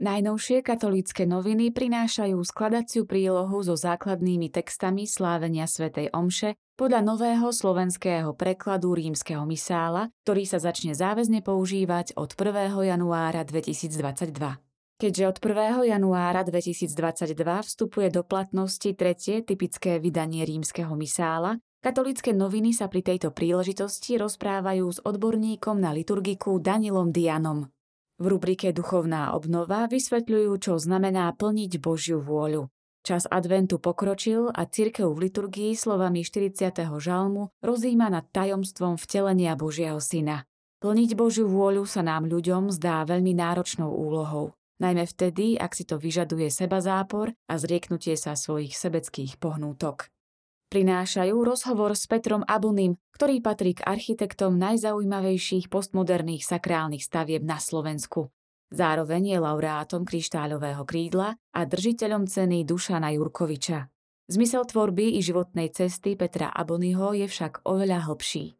Najnovšie katolícke noviny prinášajú skladaciu prílohu so základnými textami slávenia svätej Omše podľa nového slovenského prekladu rímskeho misála, ktorý sa začne záväzne používať od 1. januára 2022. Keďže od 1. januára 2022 vstupuje do platnosti tretie typické vydanie rímskeho misála, katolické noviny sa pri tejto príležitosti rozprávajú s odborníkom na liturgiku Danilom Dianom. V rubrike Duchovná obnova vysvetľujú, čo znamená plniť Božiu vôľu. Čas adventu pokročil a církev v liturgii slovami 40. žalmu rozíma nad tajomstvom vtelenia Božieho Syna. Plniť Božiu vôľu sa nám ľuďom zdá veľmi náročnou úlohou. Najmä vtedy, ak si to vyžaduje seba zápor a zrieknutie sa svojich sebeckých pohnútok prinášajú rozhovor s Petrom Abunim, ktorý patrí k architektom najzaujímavejších postmoderných sakrálnych stavieb na Slovensku. Zároveň je laureátom kryštáľového krídla a držiteľom ceny Dušana Jurkoviča. Zmysel tvorby i životnej cesty Petra Abonyho je však oveľa hlbší.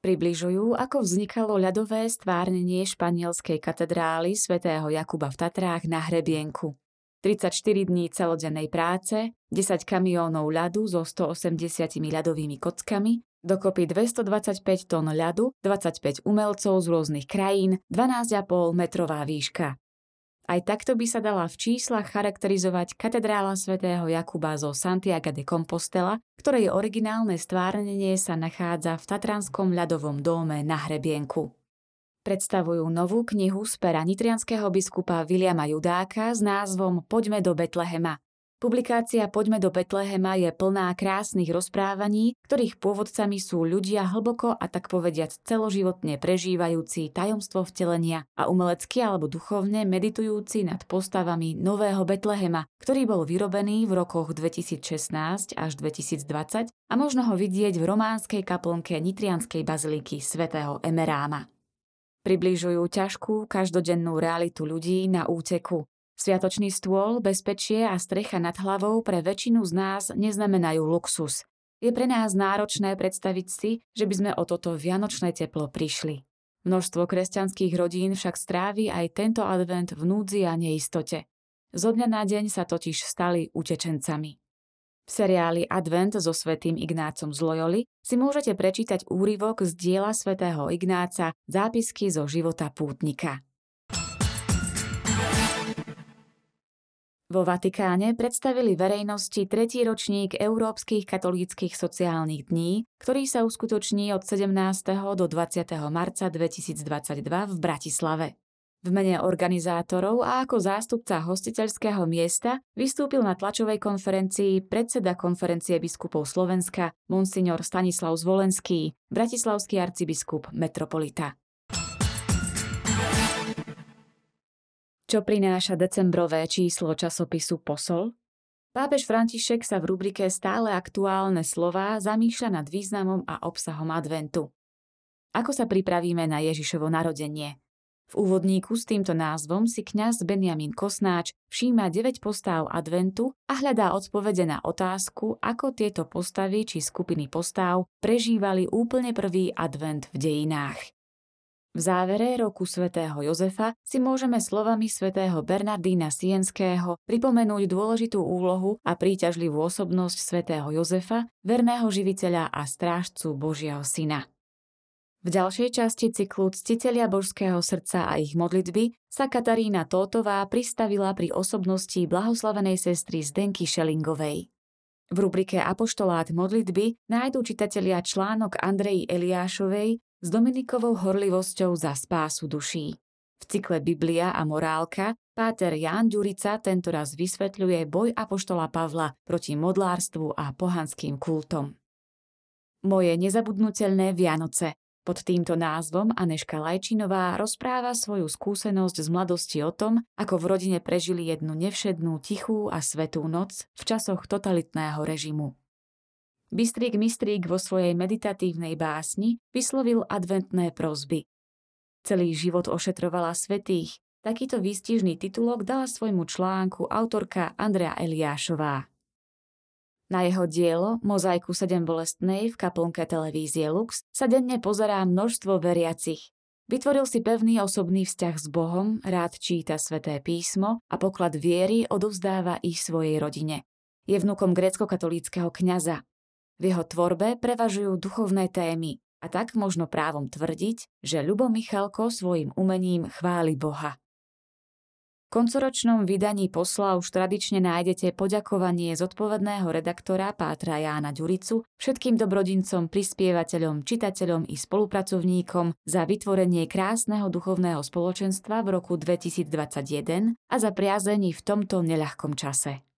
Približujú, ako vznikalo ľadové stvárnenie španielskej katedrály svätého Jakuba v Tatrách na Hrebienku – 34 dní celodennej práce, 10 kamiónov ľadu so 180 ľadovými kockami, dokopy 225 tón ľadu, 25 umelcov z rôznych krajín, 12,5 metrová výška. Aj takto by sa dala v číslach charakterizovať katedrála svätého Jakuba zo Santiago de Compostela, ktorej originálne stvárnenie sa nachádza v Tatranskom ľadovom dóme na Hrebienku predstavujú novú knihu z pera nitrianského biskupa Viliama Judáka s názvom Poďme do Betlehema. Publikácia Poďme do Betlehema je plná krásnych rozprávaní, ktorých pôvodcami sú ľudia hlboko a tak povediac celoživotne prežívajúci tajomstvo vtelenia a umelecky alebo duchovne meditujúci nad postavami nového Betlehema, ktorý bol vyrobený v rokoch 2016 až 2020 a možno ho vidieť v románskej kaplnke Nitrianskej baziliky svätého Emeráma. Približujú ťažkú, každodennú realitu ľudí na úteku. Sviatočný stôl, bezpečie a strecha nad hlavou pre väčšinu z nás neznamenajú luxus. Je pre nás náročné predstaviť si, že by sme o toto vianočné teplo prišli. Množstvo kresťanských rodín však strávi aj tento advent v núdzi a neistote. Zo dňa na deň sa totiž stali utečencami. V seriáli Advent so svetým Ignácom z Loyoli si môžete prečítať úryvok z diela svätého Ignáca Zápisky zo života pútnika. Vo Vatikáne predstavili verejnosti tretí ročník Európskych katolíckých sociálnych dní, ktorý sa uskutoční od 17. do 20. marca 2022 v Bratislave. V mene organizátorov a ako zástupca hostiteľského miesta vystúpil na tlačovej konferencii predseda konferencie biskupov Slovenska monsignor Stanislav Zvolenský, bratislavský arcibiskup Metropolita. Čo prináša decembrové číslo časopisu Posol? Pápež František sa v rubrike Stále aktuálne slová zamýšľa nad významom a obsahom adventu. Ako sa pripravíme na Ježišovo narodenie? V úvodníku s týmto názvom si kňaz Benjamin Kosnáč všíma 9 postáv adventu a hľadá odpovede na otázku, ako tieto postavy či skupiny postáv prežívali úplne prvý advent v dejinách. V závere roku svätého Jozefa si môžeme slovami svätého Bernardína Sienského pripomenúť dôležitú úlohu a príťažlivú osobnosť svätého Jozefa, verného živiteľa a strážcu Božieho syna. V ďalšej časti cyklu Ctitelia božského srdca a ich modlitby sa Katarína Tótová pristavila pri osobnosti blahoslavenej sestry Zdenky Šelingovej. V rubrike Apoštolát modlitby nájdú čitatelia článok Andreji Eliášovej s Dominikovou horlivosťou za spásu duší. V cykle Biblia a morálka Páter Ján Ďurica tentoraz vysvetľuje boj Apoštola Pavla proti modlárstvu a pohanským kultom. Moje nezabudnutelné Vianoce pod týmto názvom Aneška Lajčinová rozpráva svoju skúsenosť z mladosti o tom, ako v rodine prežili jednu nevšednú, tichú a svetú noc v časoch totalitného režimu. Bystrik Mistrík vo svojej meditatívnej básni vyslovil adventné prozby. Celý život ošetrovala svetých, takýto výstižný titulok dala svojmu článku autorka Andrea Eliášová. Na jeho dielo, mozaiku 7 bolestnej v kaplnke televízie Lux, sa denne pozerá množstvo veriacich. Vytvoril si pevný osobný vzťah s Bohom, rád číta sveté písmo a poklad viery odovzdáva ich svojej rodine. Je vnukom grécko-katolíckého kňaza. V jeho tvorbe prevažujú duchovné témy a tak možno právom tvrdiť, že Ľubo Michalko svojim umením chváli Boha koncoročnom vydaní posla už tradične nájdete poďakovanie zodpovedného redaktora Pátra Jána Ďuricu všetkým dobrodincom, prispievateľom, čitateľom i spolupracovníkom za vytvorenie krásneho duchovného spoločenstva v roku 2021 a za priazení v tomto neľahkom čase.